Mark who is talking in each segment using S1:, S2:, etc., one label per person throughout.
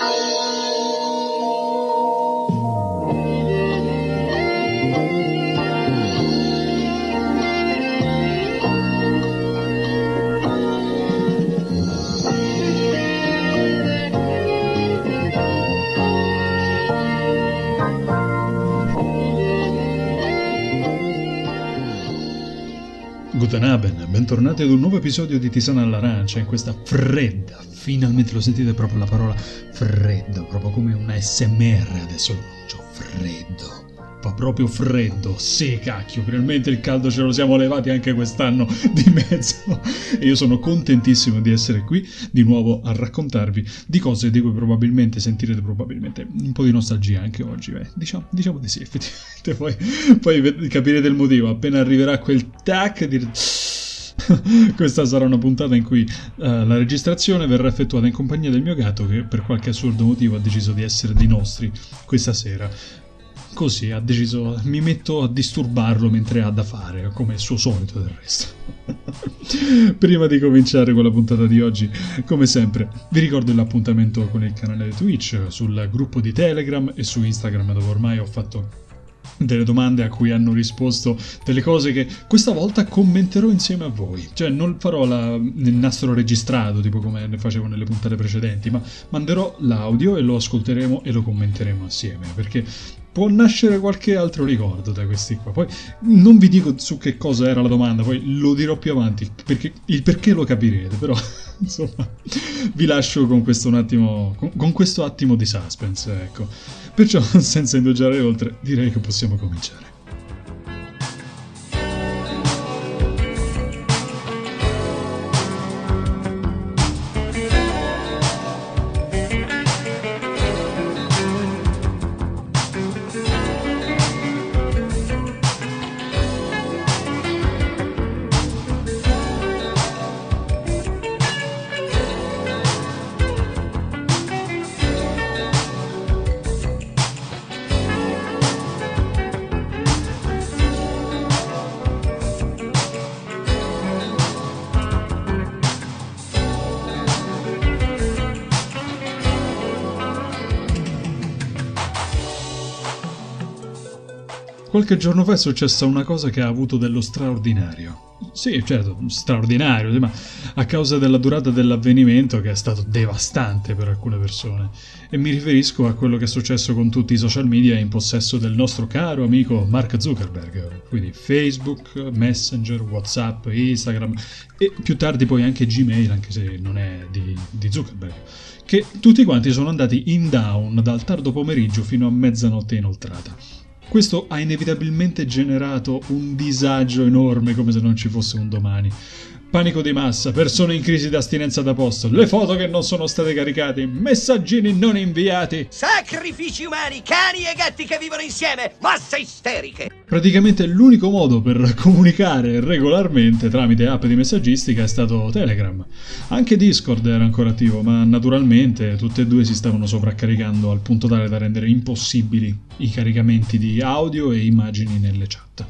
S1: Música Abend, bentornati ad un nuovo episodio di Tisana all'arancia in questa fredda, finalmente lo sentite proprio la parola freddo, proprio come un ASMR adesso lo pronuncio, freddo. Fa proprio freddo, sì cacchio, finalmente il caldo ce lo siamo levati anche quest'anno di mezzo. E io sono contentissimo di essere qui di nuovo a raccontarvi di cose di cui probabilmente sentirete probabilmente un po' di nostalgia anche oggi, beh, diciamo, diciamo di sì effettivamente, poi, poi capirete il motivo, appena arriverà quel tac direte... Questa sarà una puntata in cui uh, la registrazione verrà effettuata in compagnia del mio gatto che per qualche assurdo motivo ha deciso di essere di nostri questa sera così ha deciso mi metto a disturbarlo mentre ha da fare come il suo solito del resto prima di cominciare con la puntata di oggi come sempre vi ricordo l'appuntamento con il canale di Twitch sul gruppo di Telegram e su Instagram dove ormai ho fatto delle domande a cui hanno risposto delle cose che questa volta commenterò insieme a voi. Cioè non farò la, il nastro registrato tipo come ne facevo nelle puntate precedenti, ma manderò l'audio e lo ascolteremo e lo commenteremo assieme, perché può nascere qualche altro ricordo da questi qua. Poi non vi dico su che cosa era la domanda, poi lo dirò più avanti, perché il perché lo capirete, però insomma vi lascio con questo, un attimo, con, con questo attimo di suspense, ecco. Perciò senza indugiare oltre, direi che possiamo cominciare. Qualche giorno fa è successa una cosa che ha avuto dello straordinario. Sì, certo, straordinario, ma a causa della durata dell'avvenimento che è stato devastante per alcune persone. E mi riferisco a quello che è successo con tutti i social media in possesso del nostro caro amico Mark Zuckerberg. Quindi Facebook, Messenger, Whatsapp, Instagram e più tardi poi anche Gmail, anche se non è di, di Zuckerberg. Che tutti quanti sono andati in down dal tardo pomeriggio fino a mezzanotte inoltrata. Questo ha inevitabilmente generato un disagio enorme come se non ci fosse un domani. Panico di massa, persone in crisi d'astinenza da posto, le foto che non sono state caricate, messaggini non inviati.
S2: Sacrifici umani, cani e gatti che vivono insieme, masse isteriche.
S1: Praticamente l'unico modo per comunicare regolarmente tramite app di messaggistica è stato Telegram. Anche Discord era ancora attivo, ma naturalmente tutte e due si stavano sovraccaricando al punto tale da rendere impossibili i caricamenti di audio e immagini nelle chat.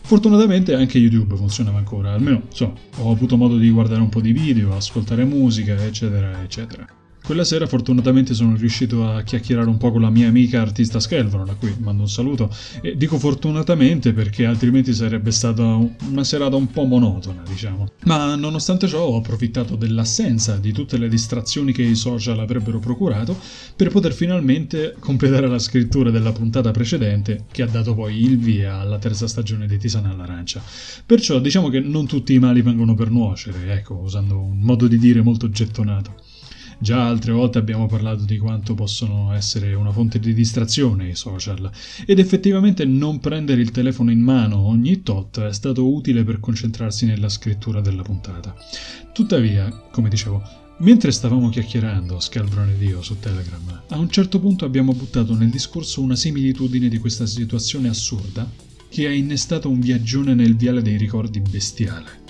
S1: Fortunatamente anche YouTube funzionava ancora, almeno so, ho avuto modo di guardare un po' di video, ascoltare musica, eccetera, eccetera. Quella sera fortunatamente sono riuscito a chiacchierare un po' con la mia amica artista Skelvron, a cui mando un saluto, e dico fortunatamente perché altrimenti sarebbe stata una serata un po' monotona, diciamo. Ma nonostante ciò ho approfittato dell'assenza di tutte le distrazioni che i social avrebbero procurato per poter finalmente completare la scrittura della puntata precedente che ha dato poi il via alla terza stagione di Tisana all'arancia. Perciò diciamo che non tutti i mali vengono per nuocere, ecco, usando un modo di dire molto gettonato. Già altre volte abbiamo parlato di quanto possono essere una fonte di distrazione i social ed effettivamente non prendere il telefono in mano ogni tot è stato utile per concentrarsi nella scrittura della puntata. Tuttavia, come dicevo, Mentre stavamo chiacchierando, Scalbrone ed io, su Telegram, a un certo punto abbiamo buttato nel discorso una similitudine di questa situazione assurda che ha innestato un viaggione nel viale dei ricordi bestiale.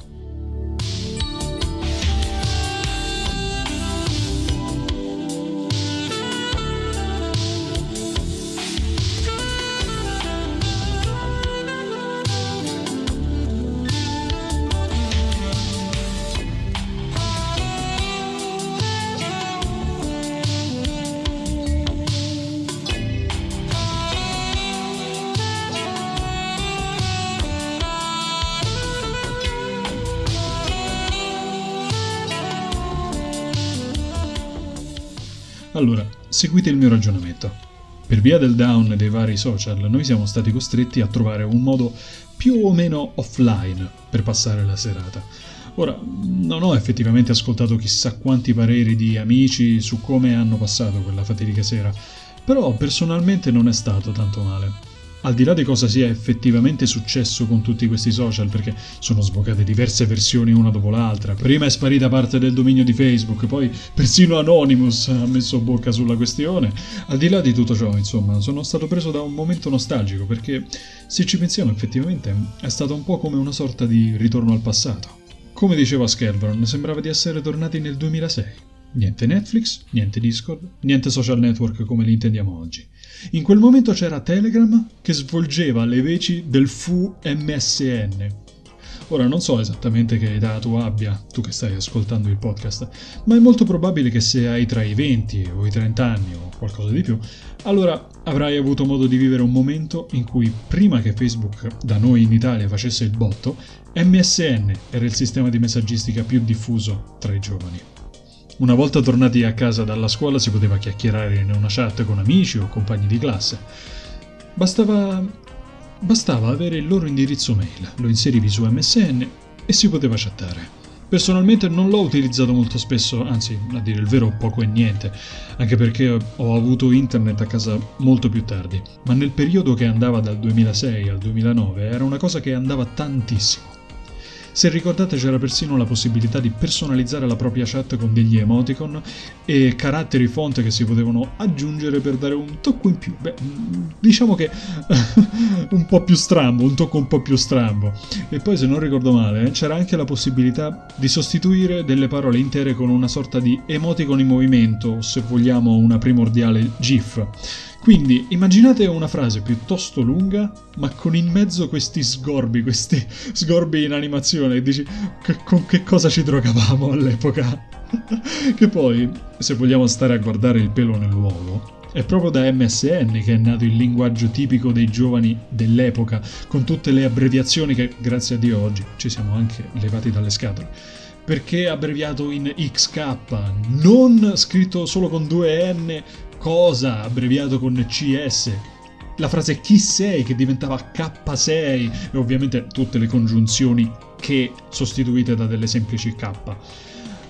S1: Seguite il mio ragionamento. Per via del down dei vari social, noi siamo stati costretti a trovare un modo più o meno offline per passare la serata. Ora, non ho effettivamente ascoltato chissà quanti pareri di amici su come hanno passato quella fatidica sera, però personalmente non è stato tanto male al di là di cosa sia effettivamente successo con tutti questi social, perché sono sbocate diverse versioni una dopo l'altra. Prima è sparita parte del dominio di Facebook, poi persino Anonymous ha messo bocca sulla questione. Al di là di tutto ciò, insomma, sono stato preso da un momento nostalgico, perché se ci pensiamo effettivamente è stato un po' come una sorta di ritorno al passato. Come diceva Skelbron, sembrava di essere tornati nel 2006. Niente Netflix, niente Discord, niente social network come li intendiamo oggi. In quel momento c'era Telegram che svolgeva le veci del fu MSN. Ora non so esattamente che età tu abbia, tu che stai ascoltando il podcast, ma è molto probabile che se hai tra i 20 o i 30 anni o qualcosa di più, allora avrai avuto modo di vivere un momento in cui prima che Facebook da noi in Italia facesse il botto, MSN era il sistema di messaggistica più diffuso tra i giovani. Una volta tornati a casa dalla scuola si poteva chiacchierare in una chat con amici o compagni di classe. Bastava, bastava avere il loro indirizzo mail, lo inserivi su MSN e si poteva chattare. Personalmente non l'ho utilizzato molto spesso, anzi, a dire il vero, poco e niente, anche perché ho avuto internet a casa molto più tardi. Ma nel periodo che andava dal 2006 al 2009 era una cosa che andava tantissimo. Se ricordate c'era persino la possibilità di personalizzare la propria chat con degli emoticon e caratteri font che si potevano aggiungere per dare un tocco in più. Beh, diciamo che un po' più strambo, un tocco un po' più strambo. E poi se non ricordo male c'era anche la possibilità di sostituire delle parole intere con una sorta di emoticon in movimento, o se vogliamo una primordiale GIF quindi immaginate una frase piuttosto lunga, ma con in mezzo questi sgorbi, questi sgorbi in animazione, e dici che, con che cosa ci drogavamo all'epoca? che poi, se vogliamo stare a guardare il pelo nell'uovo, è proprio da MSN che è nato il linguaggio tipico dei giovani dell'epoca, con tutte le abbreviazioni che, grazie a Dio, oggi ci siamo anche levati dalle scatole. Perché abbreviato in XK, non scritto solo con due N, cosa abbreviato con CS, la frase chi sei che diventava K6 e ovviamente tutte le congiunzioni che sostituite da delle semplici K.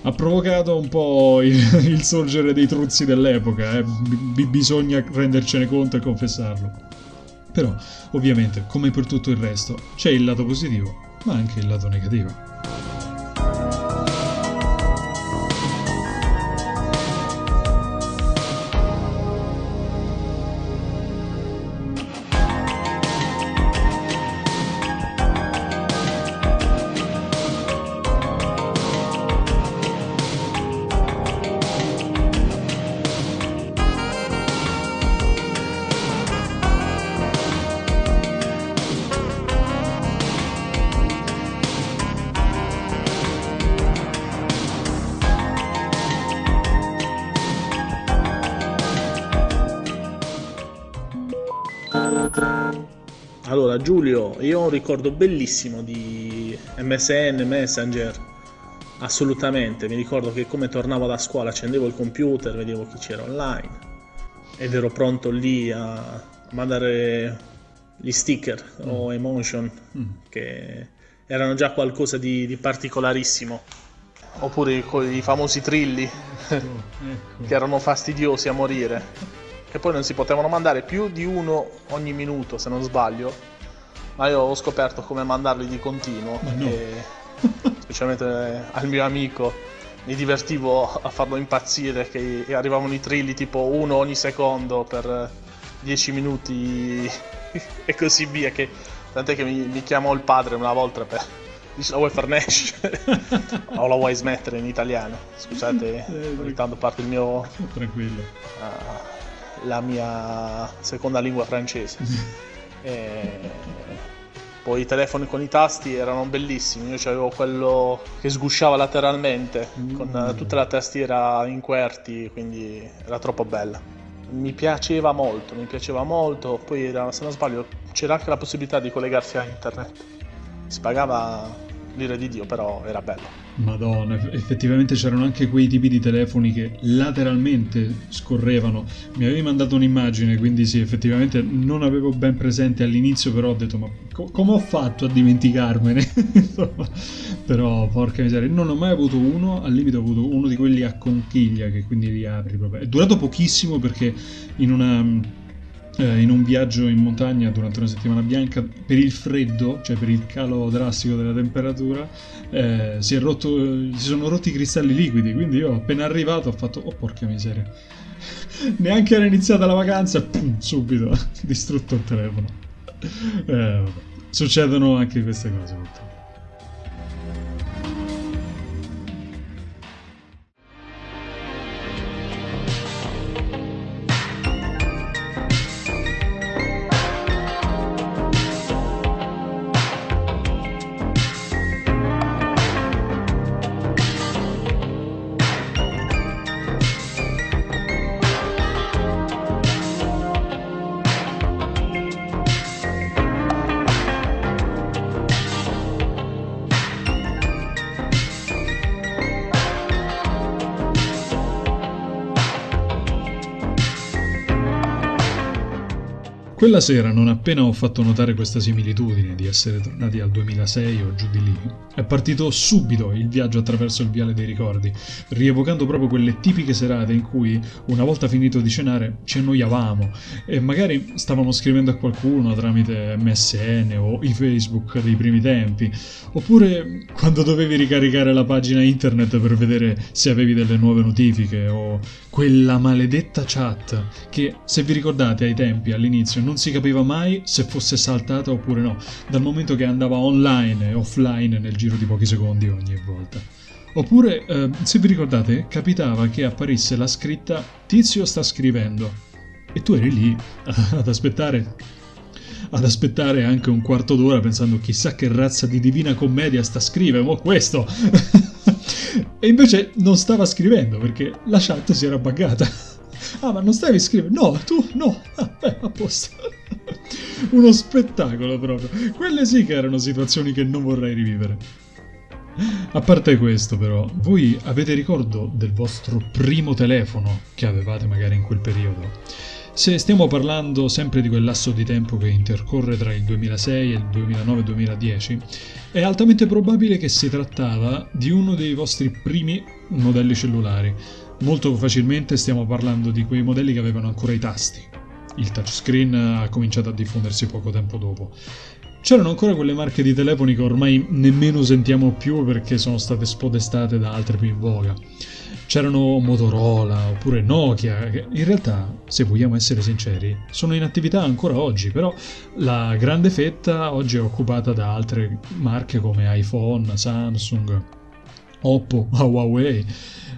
S1: Ha provocato un po' il, il sorgere dei truzzi dell'epoca, eh? B- bisogna rendercene conto e confessarlo. Però, ovviamente, come per tutto il resto, c'è il lato positivo, ma anche il lato negativo.
S3: Ricordo bellissimo di MSN, Messenger. Assolutamente, mi ricordo che come tornavo da scuola accendevo il computer, vedevo chi c'era online ed ero pronto lì a mandare gli sticker mm. o emotion mm. che erano già qualcosa di, di particolarissimo. Oppure i, i famosi trilli ecco. che erano fastidiosi a morire che poi non si potevano mandare più di uno ogni minuto se non sbaglio ma io ho scoperto come mandarli di continuo no. e specialmente al mio amico mi divertivo a farlo impazzire che arrivavano i trilli tipo uno ogni secondo per 10 minuti e così via che tant'è che mi, mi chiamò il padre una volta per dice la vuoi far Nash o la vuoi smettere in italiano scusate eh, ogni tanto parte il mio
S1: tranquillo
S3: uh, la mia seconda lingua francese. E poi i telefoni con i tasti erano bellissimi, io avevo quello che sgusciava lateralmente, mm. con tutta la tastiera in QWERTY, quindi era troppo bella. Mi piaceva molto, mi piaceva molto, poi era, se non sbaglio c'era anche la possibilità di collegarsi a internet. Si pagava l'ira di Dio, però era bello.
S1: Madonna, effettivamente c'erano anche quei tipi di telefoni che lateralmente scorrevano. Mi avevi mandato un'immagine, quindi sì, effettivamente non avevo ben presente all'inizio, però ho detto ma co- come ho fatto a dimenticarmene? però porca miseria, non ho mai avuto uno, al limite ho avuto uno di quelli a conchiglia che quindi li apri proprio. È durato pochissimo perché in una eh, in un viaggio in montagna durante una settimana bianca per il freddo, cioè per il calo drastico della temperatura, eh, si, rotto, si, sono rotti i cristalli liquidi. Quindi io appena arrivato ho fatto, oh porca miseria, neanche era iniziata la vacanza, pum, subito distrutto il telefono. Eh, Succedono anche queste cose Quella sera, non appena ho fatto notare questa similitudine di essere tornati al 2006 o giù di lì, è partito subito il viaggio attraverso il viale dei ricordi, rievocando proprio quelle tipiche serate in cui, una volta finito di cenare, ci annoiavamo e magari stavamo scrivendo a qualcuno tramite MSN o i Facebook dei primi tempi, oppure quando dovevi ricaricare la pagina internet per vedere se avevi delle nuove notifiche o quella maledetta chat che, se vi ricordate ai tempi, all'inizio, non si capiva mai se fosse saltata oppure no, dal momento che andava online e offline nel giro di pochi secondi ogni volta. Oppure, eh, se vi ricordate, capitava che apparisse la scritta Tizio sta scrivendo e tu eri lì ad aspettare ad aspettare anche un quarto d'ora pensando chissà che razza di divina commedia sta scrivendo, questo e invece non stava scrivendo perché la chat si era buggata. Ah, ma non stavi scrivendo? No, tu no. Ah, beh, a posto. Uno spettacolo proprio. Quelle sì che erano situazioni che non vorrei rivivere. A parte questo, però, voi avete ricordo del vostro primo telefono che avevate magari in quel periodo? Se stiamo parlando sempre di quel lasso di tempo che intercorre tra il 2006 e il 2009-2010, è altamente probabile che si trattava di uno dei vostri primi modelli cellulari. Molto facilmente stiamo parlando di quei modelli che avevano ancora i tasti. Il touchscreen ha cominciato a diffondersi poco tempo dopo. C'erano ancora quelle marche di telefoni che ormai nemmeno sentiamo più perché sono state spodestate da altre più in voga c'erano Motorola oppure Nokia, che in realtà, se vogliamo essere sinceri, sono in attività ancora oggi, però la grande fetta oggi è occupata da altre marche come iPhone, Samsung, Oppo, Huawei.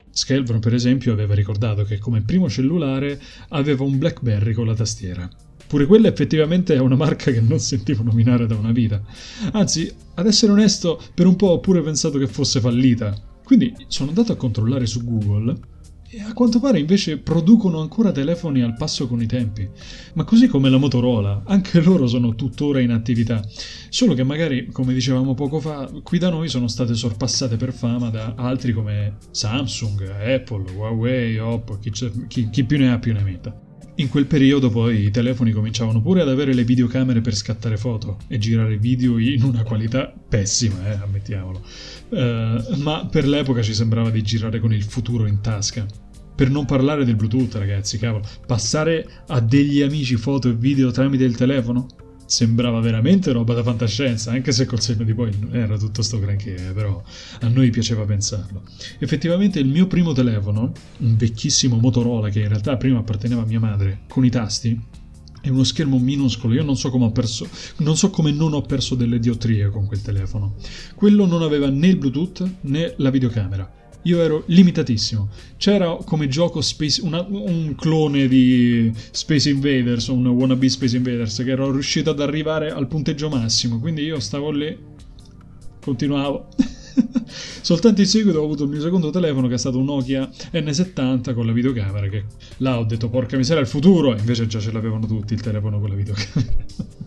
S1: Skelbron, per esempio, aveva ricordato che come primo cellulare aveva un BlackBerry con la tastiera. Pure quella effettivamente è una marca che non sentivo nominare da una vita. Anzi, ad essere onesto, per un po' ho pure pensato che fosse fallita, quindi sono andato a controllare su Google e a quanto pare invece producono ancora telefoni al passo con i tempi. Ma così come la Motorola, anche loro sono tuttora in attività. Solo che magari, come dicevamo poco fa, qui da noi sono state sorpassate per fama da altri come Samsung, Apple, Huawei, Oppo, chi, chi, chi più ne ha più ne metta. In quel periodo poi i telefoni cominciavano pure ad avere le videocamere per scattare foto e girare video in una qualità pessima, eh, ammettiamolo. Uh, ma per l'epoca ci sembrava di girare con il futuro in tasca. Per non parlare del Bluetooth, ragazzi, cavolo, passare a degli amici foto e video tramite il telefono? Sembrava veramente roba da fantascienza, anche se col senno di poi non era tutto sto granché, però a noi piaceva pensarlo. Effettivamente il mio primo telefono, un vecchissimo Motorola che in realtà prima apparteneva a mia madre, con i tasti, è uno schermo minuscolo, io non so come ho perso, non so come non ho perso delle diotrie con quel telefono. Quello non aveva né il Bluetooth né la videocamera io ero limitatissimo. C'era come gioco Space, una, un clone di Space Invaders, un wannabe Space Invaders, che ero riuscito ad arrivare al punteggio massimo, quindi io stavo lì, continuavo. Soltanto in seguito ho avuto il mio secondo telefono che è stato un Nokia N70 con la videocamera, che là ho detto porca miseria il futuro, e invece già ce l'avevano tutti il telefono con la videocamera.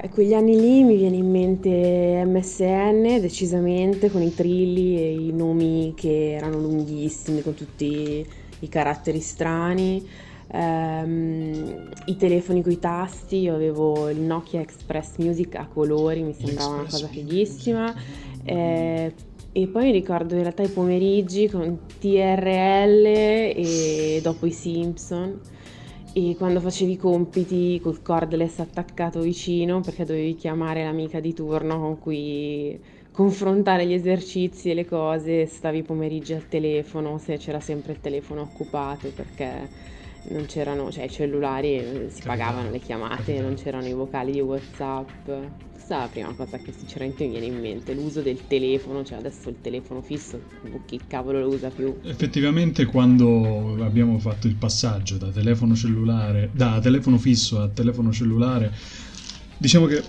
S4: Beh, quegli anni lì mi viene in mente MSN decisamente con i trilli e i nomi che erano lunghissimi con tutti i caratteri strani. Ehm, I telefoni con i tasti, io avevo il Nokia Express Music a colori, mi sembrava una cosa fighissima. Eh, e poi mi ricordo in realtà i pomeriggi con TRL e dopo i Simpson. E quando facevi i compiti col cordless attaccato vicino perché dovevi chiamare l'amica di turno con cui confrontare gli esercizi e le cose, stavi i pomeriggi al telefono, se c'era sempre il telefono occupato perché non c'erano, cioè i cellulari eh, si pagavano le chiamate, non c'erano i vocali di WhatsApp. Questa è la prima cosa che sinceramente mi viene in mente, l'uso del telefono, cioè adesso il telefono fisso, chi cavolo lo usa più?
S1: Effettivamente quando abbiamo fatto il passaggio da telefono cellulare, da telefono fisso a telefono cellulare, diciamo che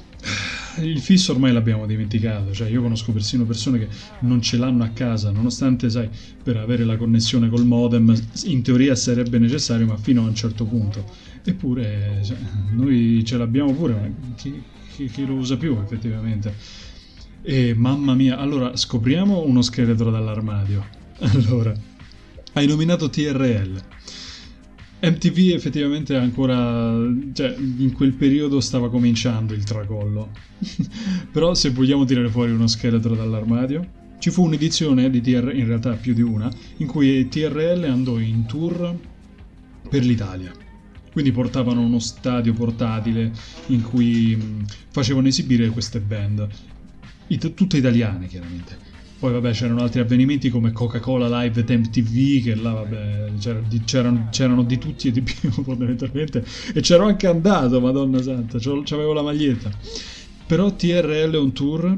S1: il fisso ormai l'abbiamo dimenticato, cioè io conosco persino persone che non ce l'hanno a casa, nonostante, sai, per avere la connessione col modem in teoria sarebbe necessario, ma fino a un certo punto. Eppure cioè, noi ce l'abbiamo pure, ma chi, chi, chi lo usa più effettivamente? E mamma mia, allora scopriamo uno scheletro dall'armadio. Allora, hai nominato TRL. MTV effettivamente ancora, cioè in quel periodo stava cominciando il tracollo. Però se vogliamo tirare fuori uno scheletro dall'armadio, ci fu un'edizione di TRL, in realtà più di una, in cui TRL andò in tour per l'Italia. Quindi portavano uno stadio portatile in cui mh, facevano esibire queste band, It- tutte italiane chiaramente. Poi vabbè c'erano altri avvenimenti come Coca-Cola Live at MTV che là vabbè c'era di- c'erano, c'erano di tutti e di più fondamentalmente e c'ero anche andato, madonna santa, c'avevo la maglietta. Però TRL on tour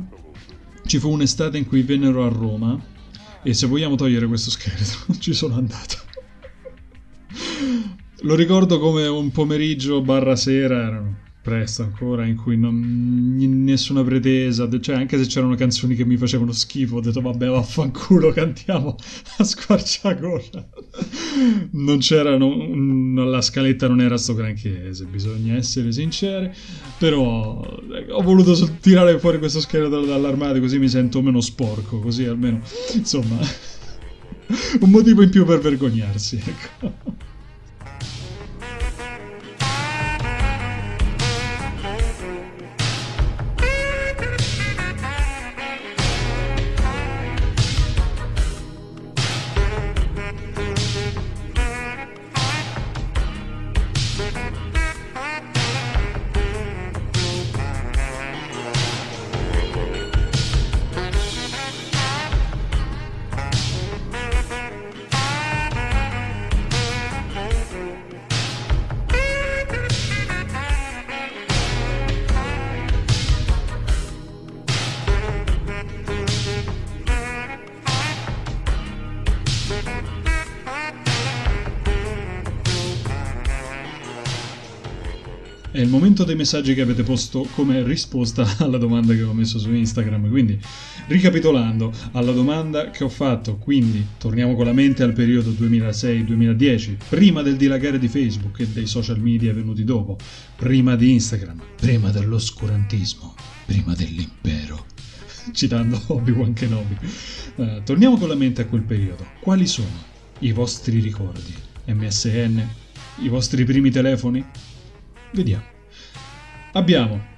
S1: ci fu un'estate in cui vennero a Roma e se vogliamo togliere questo scheletro ci sono andato. Lo ricordo come un pomeriggio barra sera, presto ancora, in cui non nessuna pretesa, cioè anche se c'erano canzoni che mi facevano schifo, ho detto vabbè vaffanculo, cantiamo a squarciagola. Non c'era, non- la scaletta non era sto granché, se bisogna essere sinceri, però eh, ho voluto tirare fuori questo scheletro dall'armadio così mi sento meno sporco, così almeno, insomma, un motivo in più per vergognarsi, ecco. Il momento dei messaggi che avete posto come risposta alla domanda che ho messo su Instagram. Quindi, ricapitolando alla domanda che ho fatto, quindi torniamo con la mente al periodo 2006-2010, prima del dilagare di Facebook e dei social media venuti dopo, prima di Instagram, prima dell'oscurantismo, prima dell'impero. Citando Obi-Wan Kenobi. Eh, torniamo con la mente a quel periodo. Quali sono i vostri ricordi? MSN? I vostri primi telefoni? Vediamo. Abbiamo.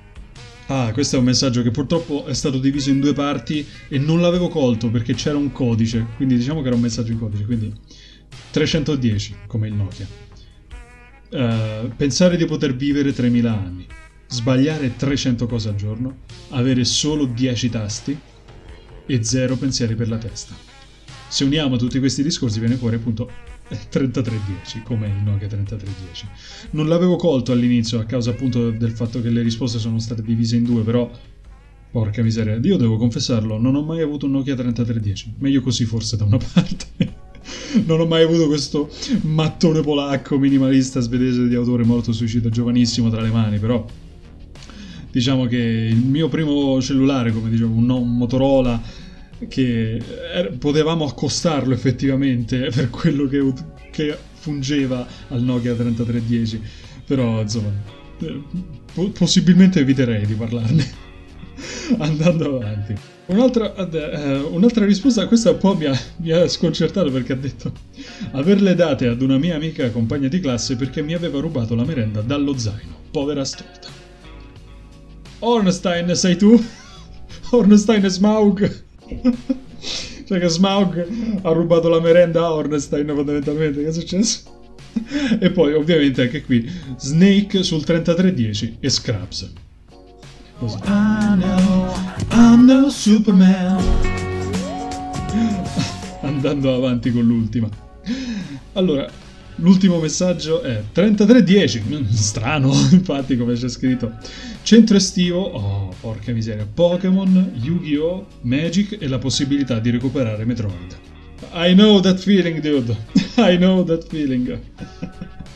S1: Ah, questo è un messaggio che purtroppo è stato diviso in due parti e non l'avevo colto perché c'era un codice, quindi diciamo che era un messaggio in codice, quindi 310 come il Nokia. Eh, pensare di poter vivere 3000 anni, sbagliare 300 cose al giorno, avere solo 10 tasti e zero pensieri per la testa. Se uniamo tutti questi discorsi viene fuori appunto 3310, come il Nokia 3310. Non l'avevo colto all'inizio a causa appunto del fatto che le risposte sono state divise in due, però porca miseria, io devo confessarlo, non ho mai avuto un Nokia 3310. Meglio così forse da una parte. non ho mai avuto questo mattone polacco minimalista svedese di autore morto suicida giovanissimo tra le mani, però diciamo che il mio primo cellulare, come dicevo, un, un Motorola che er- potevamo accostarlo effettivamente per quello che, che fungeva al Nokia 3310 però insomma eh, possibilmente eviterei di parlarne. Andando avanti. Un'altra, uh, un'altra, risposta questa un po' mi ha, mi ha, sconcertato perché ha detto averle date ad una mia amica compagna di classe perché mi aveva rubato la merenda dallo zaino. Povera stolta. Ornstein, sei tu? Ornstein e Smaug? cioè che Smaug ha rubato la merenda a Ornstein fondamentalmente, che è successo? e poi ovviamente anche qui Snake sul 3310 e Scraps. Così. I know, I'm no Superman. Andando avanti con l'ultima. Allora, l'ultimo messaggio è 3310. Mm, strano, infatti, come c'è scritto. Centro estivo, oh, porca miseria. Pokémon, Yu-Gi-Oh!, Magic e la possibilità di recuperare Metroid. I know that feeling, dude. I know that feeling.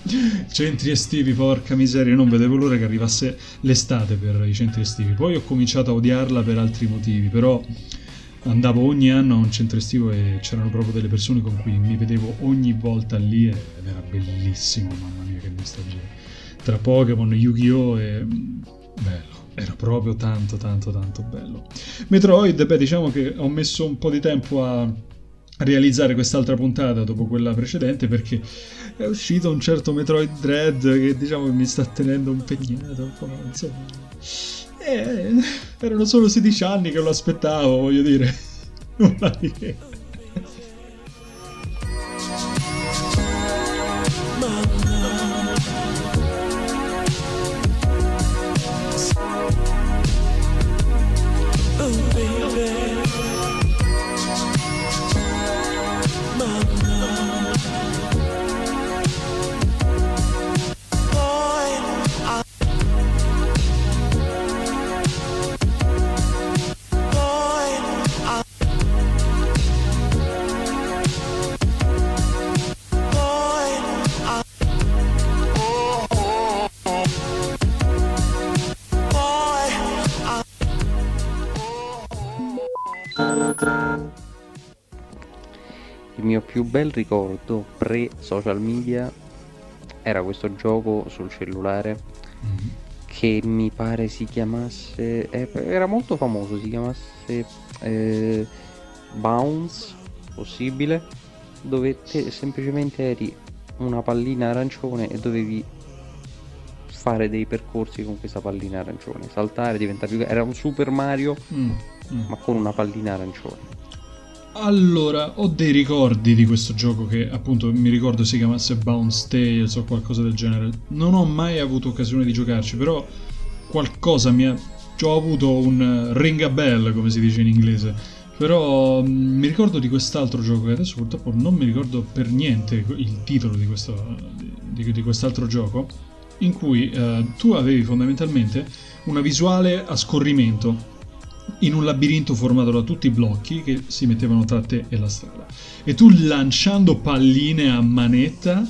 S1: centri estivi, porca miseria, non vedevo l'ora che arrivasse l'estate per i centri estivi. Poi ho cominciato a odiarla per altri motivi, però andavo ogni anno a un centro estivo e c'erano proprio delle persone con cui mi vedevo ogni volta lì ed era bellissimo, mamma mia che nostalgia. Tra Pokémon, Yu-Gi-Oh! e... bello. Era proprio tanto, tanto, tanto bello. Metroid, beh, diciamo che ho messo un po' di tempo a realizzare quest'altra puntata dopo quella precedente perché è uscito un certo Metroid Dread che diciamo mi sta tenendo impegnato un po', insomma. Eh, erano solo 16 anni che lo aspettavo, voglio dire. Nulla di che.
S5: Bel ricordo pre social media era questo gioco sul cellulare mm-hmm. che mi pare si chiamasse eh, era molto famoso si chiamasse eh, Bounce possibile dove te semplicemente eri una pallina arancione e dovevi fare dei percorsi con questa pallina arancione saltare diventare più era un Super Mario mm, mm. ma con una pallina arancione
S1: allora, ho dei ricordi di questo gioco che appunto mi ricordo si chiamasse Bounce Tales o qualcosa del genere. Non ho mai avuto occasione di giocarci, però qualcosa mi ha... Ho avuto un ring a bell, come si dice in inglese. Però mm, mi ricordo di quest'altro gioco e adesso purtroppo non mi ricordo per niente il titolo di, questo, di, di quest'altro gioco, in cui uh, tu avevi fondamentalmente una visuale a scorrimento in un labirinto formato da tutti i blocchi che si mettevano tra te e la strada. E tu lanciando palline a manetta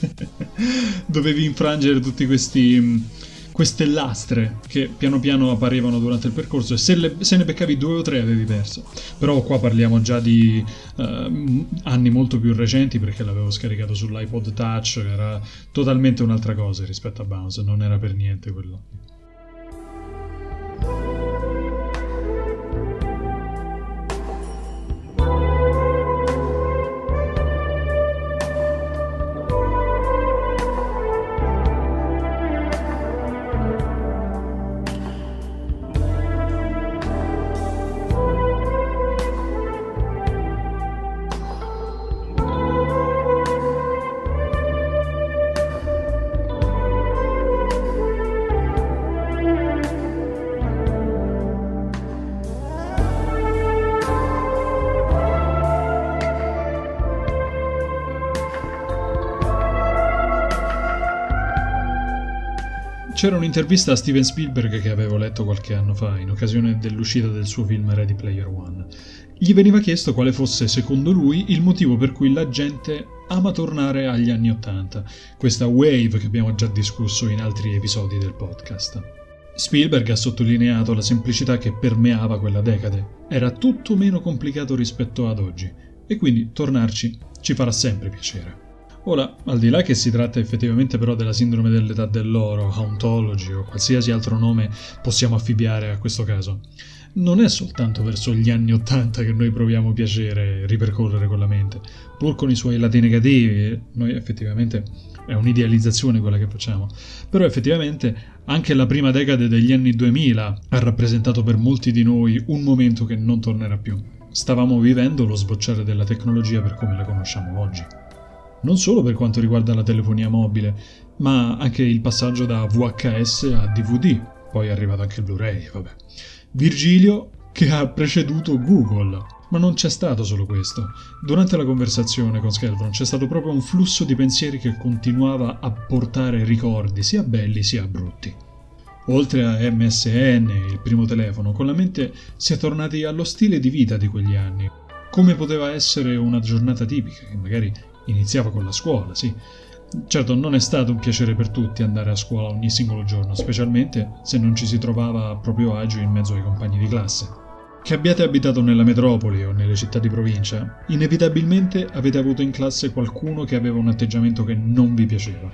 S1: dovevi infrangere tutti questi queste lastre che piano piano apparivano durante il percorso e se, le, se, ne beccavi due o tre avevi perso. Però qua parliamo già di uh, anni molto più recenti perché l'avevo scaricato sull'iPod Touch, era totalmente un'altra cosa rispetto a Bounce, non era per niente quello. C'era un'intervista a Steven Spielberg che avevo letto qualche anno fa, in occasione dell'uscita del suo film Ready Player One. Gli veniva chiesto quale fosse, secondo lui, il motivo per cui la gente ama tornare agli anni Ottanta, questa wave che abbiamo già discusso in altri episodi del podcast. Spielberg ha sottolineato la semplicità che permeava quella decade. Era tutto meno complicato rispetto ad oggi, e quindi tornarci ci farà sempre piacere. Ora, al di là che si tratta effettivamente però della sindrome dell'età dell'oro, hauntology o qualsiasi altro nome possiamo affibbiare a questo caso, non è soltanto verso gli anni Ottanta che noi proviamo piacere ripercorrere con la mente, pur con i suoi lati negativi, noi effettivamente è un'idealizzazione quella che facciamo, però effettivamente anche la prima decade degli anni 2000 ha rappresentato per molti di noi un momento che non tornerà più. Stavamo vivendo lo sbocciare della tecnologia per come la conosciamo oggi non solo per quanto riguarda la telefonia mobile, ma anche il passaggio da VHS a DVD, poi è arrivato anche il Blu-ray, vabbè. Virgilio che ha preceduto Google. Ma non c'è stato solo questo. Durante la conversazione con Skelvron c'è stato proprio un flusso di pensieri che continuava a portare ricordi, sia belli sia brutti. Oltre a MSN, il primo telefono, con la mente si è tornati allo stile di vita di quegli anni. Come poteva essere una giornata tipica, che magari iniziava con la scuola, sì. Certo, non è stato un piacere per tutti andare a scuola ogni singolo giorno, specialmente se non ci si trovava a proprio agio in mezzo ai compagni di classe. Che abbiate abitato nella metropoli o nelle città di provincia, inevitabilmente avete avuto in classe qualcuno che aveva un atteggiamento che non vi piaceva.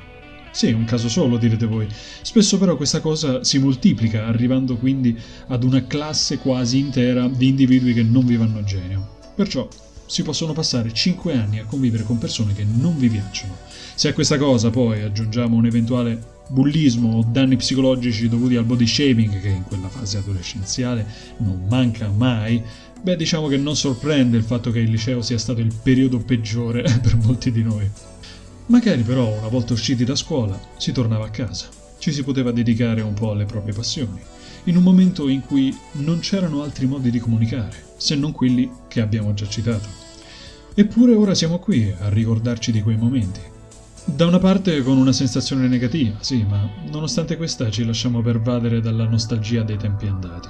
S1: Sì, un caso solo, direte voi. Spesso però questa cosa si moltiplica, arrivando quindi ad una classe quasi intera di individui che non vi vanno genio. Perciò si possono passare 5 anni a convivere con persone che non vi piacciono. Se a questa cosa poi aggiungiamo un eventuale bullismo o danni psicologici dovuti al body shaming che in quella fase adolescenziale non manca mai, beh diciamo che non sorprende il fatto che il liceo sia stato il periodo peggiore per molti di noi. Magari però una volta usciti da scuola si tornava a casa, ci si poteva dedicare un po' alle proprie passioni, in un momento in cui non c'erano altri modi di comunicare, se non quelli che abbiamo già citato. Eppure ora siamo qui a ricordarci di quei momenti. Da una parte con una sensazione negativa, sì, ma nonostante questa ci lasciamo pervadere dalla nostalgia dei tempi andati.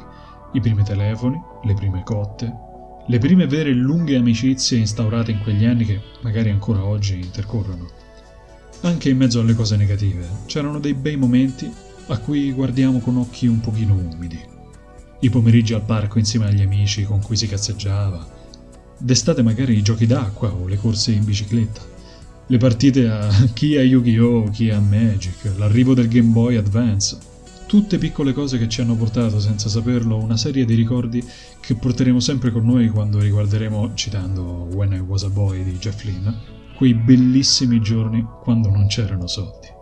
S1: I primi telefoni, le prime cotte, le prime vere lunghe amicizie instaurate in quegli anni che magari ancora oggi intercorrono. Anche in mezzo alle cose negative c'erano dei bei momenti a cui guardiamo con occhi un pochino umidi. I pomeriggi al parco insieme agli amici con cui si cazzeggiava, D'estate magari i giochi d'acqua o le corse in bicicletta. Le partite a chi a Yu-Gi-Oh!, chi a Magic, l'arrivo del Game Boy Advance. Tutte piccole cose che ci hanno portato, senza saperlo, una serie di ricordi che porteremo sempre con noi quando riguarderemo, citando When I Was a Boy di Jeff Lynne, quei bellissimi giorni quando non c'erano soldi.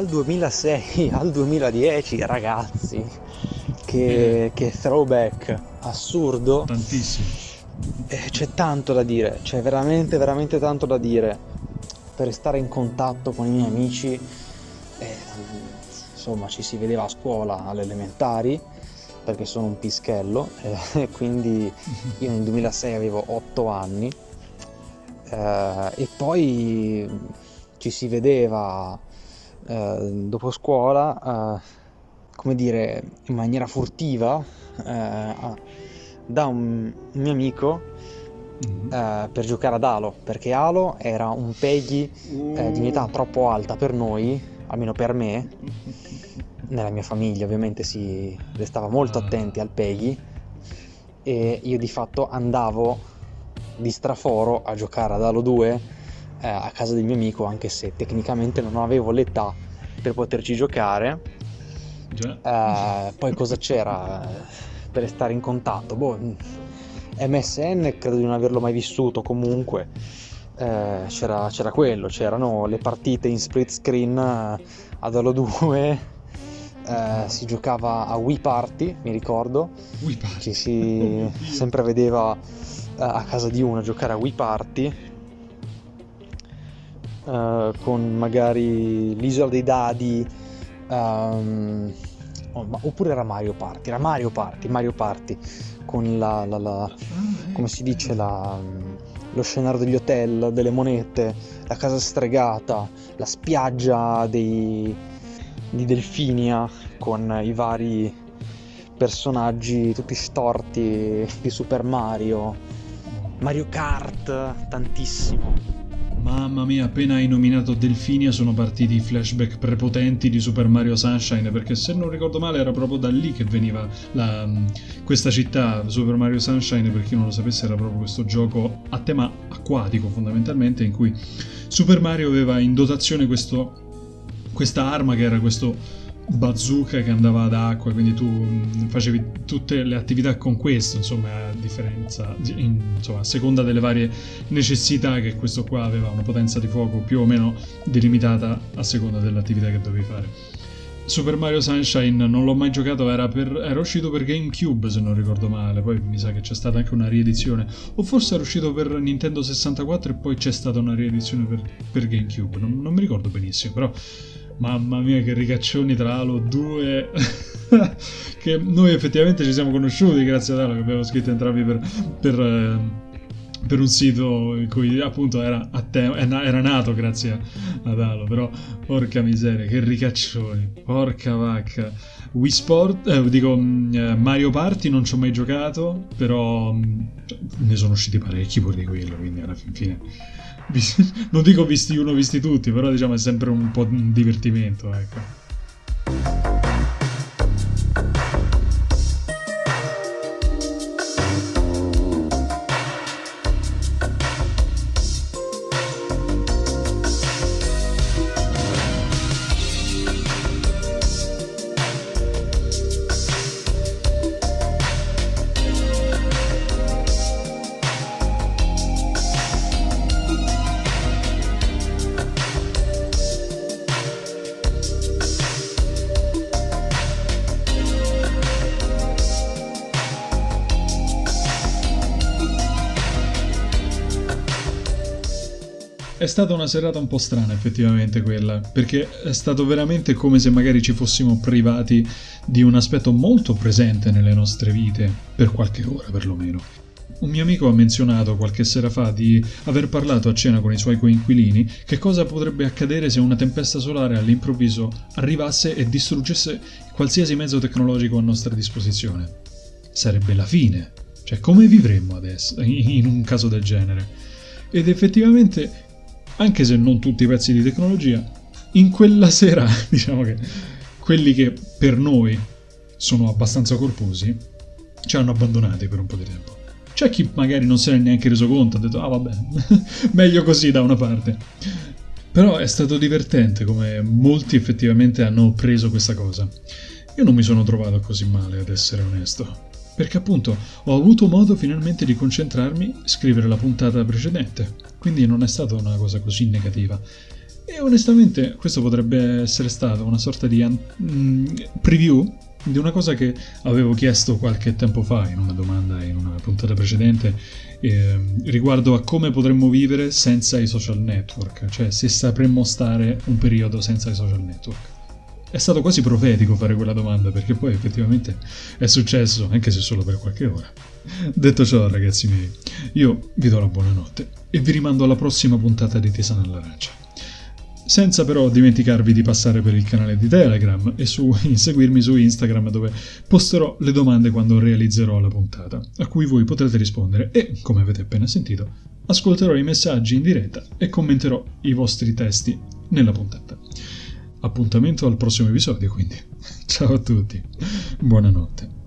S6: Dal 2006 al 2010 ragazzi che, che throwback assurdo.
S1: Tantissimo.
S6: C'è tanto da dire c'è veramente veramente tanto da dire. Per restare in contatto con i miei amici eh, insomma ci si vedeva a scuola alle elementari perché sono un pischello eh, quindi io nel 2006 avevo 8 anni. Eh, e poi ci si vedeva eh, dopo scuola, eh, come dire, in maniera furtiva eh, da un, un, mio amico mm-hmm. per giocare ad Halo, perché Halo era un Peggy di un'età troppo alta per noi, almeno per me. Nella mia famiglia ovviamente si restava molto ah. attenti al Peggy e io di fatto andavo di straforo a giocare ad Halo 2 eh, a casa del mio amico, anche se tecnicamente non avevo l'età per poterci giocare. Eh, poi cosa c'era per stare in contatto? Boh, MSN credo di non averlo mai vissuto comunque. Eh, c'era, c'era, quello, c'erano le partite in split screen ad Halo 2, eh, si giocava a Wii Party, mi ricordo,
S1: Wii Party.
S6: che si
S1: Oh,
S6: sempre vedeva eh, a casa di uno giocare a Wii Party eh, con magari l'isola dei dadi ma- oppure era Mario Party era Mario Party Mario Party con la, la- la- come si dice la- lo scenario degli hotel delle monete la casa stregata la spiaggia dei, di Delfinia con i vari personaggi tutti storti di Super Mario. Mario Kart tantissimo
S1: Mamma mia, appena hai nominato Delfinia sono partiti i flashback prepotenti di Super Mario Sunshine, perché se non ricordo male era proprio da lì che veniva la- questa città, Super Mario Sunshine, per chi non lo sapesse era proprio questo gioco a tema acquatico fondamentalmente, in cui Super Mario aveva in dotazione questo, questa arma che era questo bazooka che andava ad acqua, quindi tu mh, facevi tutte le attività con questo, insomma, a differenza, in- insomma, a seconda delle varie necessità che questo qua aveva una potenza di fuoco più o meno delimitata a seconda dell'attività che dovevi fare. Super Mario Sunshine non l'ho mai giocato, era, per- era uscito per GameCube se non ricordo male, poi mi sa che c'è stata anche una riedizione, o forse era uscito per Nintendo 64 e poi c'è stata una riedizione per, per GameCube, non, non mi ricordo benissimo, però mamma mia che ricaccioni tra Halo 2, che noi effettivamente ci siamo conosciuti grazie ad Halo, che abbiamo scritto entrambi per... per eh, per un sito in cui appunto era, te- era nato grazie ad Halo, però porca miseria, che ricaccioni, porca vacca. Wii Sport, eh, dico mh, eh, Mario Party non ci ho mai giocato, però cioè, ne sono usciti parecchi pure di quello, quindi alla fin fine non dico visti uno, visti tutti, però diciamo è sempre un po' un divertimento, ecco. Stata una serata un po' strana effettivamente quella, perché è stato veramente come se magari ci fossimo privati di un aspetto molto presente nelle nostre vite, per qualche ora perlomeno. Un mio amico ha menzionato qualche sera fa di aver parlato a cena con i suoi coinquilini che cosa potrebbe accadere se una tempesta solare all'improvviso arrivasse e distruggesse qualsiasi mezzo tecnologico a nostra disposizione. Sarebbe la fine. Cioè, come vivremmo adesso in un caso del genere? Ed effettivamente anche se non tutti i pezzi di tecnologia, in quella sera, diciamo che quelli che per noi sono abbastanza corposi, ci hanno abbandonati per un po' di tempo. C'è chi magari non se ne è neanche reso conto, ha detto, ah vabbè, meglio così da una parte. Però è stato divertente come molti effettivamente hanno preso questa cosa. Io non mi sono trovato così male, ad essere onesto. Perché appunto ho avuto modo finalmente di concentrarmi e scrivere la puntata precedente, quindi non è stata una cosa così negativa. E onestamente questo potrebbe essere stato una sorta di mm, preview di una cosa che avevo chiesto qualche tempo fa in una domanda in una puntata precedente eh, riguardo a come potremmo vivere senza i social network, cioè se sapremmo stare un periodo senza i social network. È stato quasi profetico fare quella domanda perché poi effettivamente è successo, anche se solo per qualche ora. Detto ciò, ragazzi miei, io vi do la buonanotte e vi rimando alla prossima puntata di Tisana all'Arancia. Senza però dimenticarvi di passare per il canale di Telegram e su, seguirmi su Instagram dove posterò le domande quando realizzerò la puntata, a cui voi potrete rispondere e, come avete appena sentito, ascolterò i messaggi in diretta e commenterò i vostri testi nella puntata. Appuntamento al prossimo episodio, quindi. Ciao a tutti, buonanotte.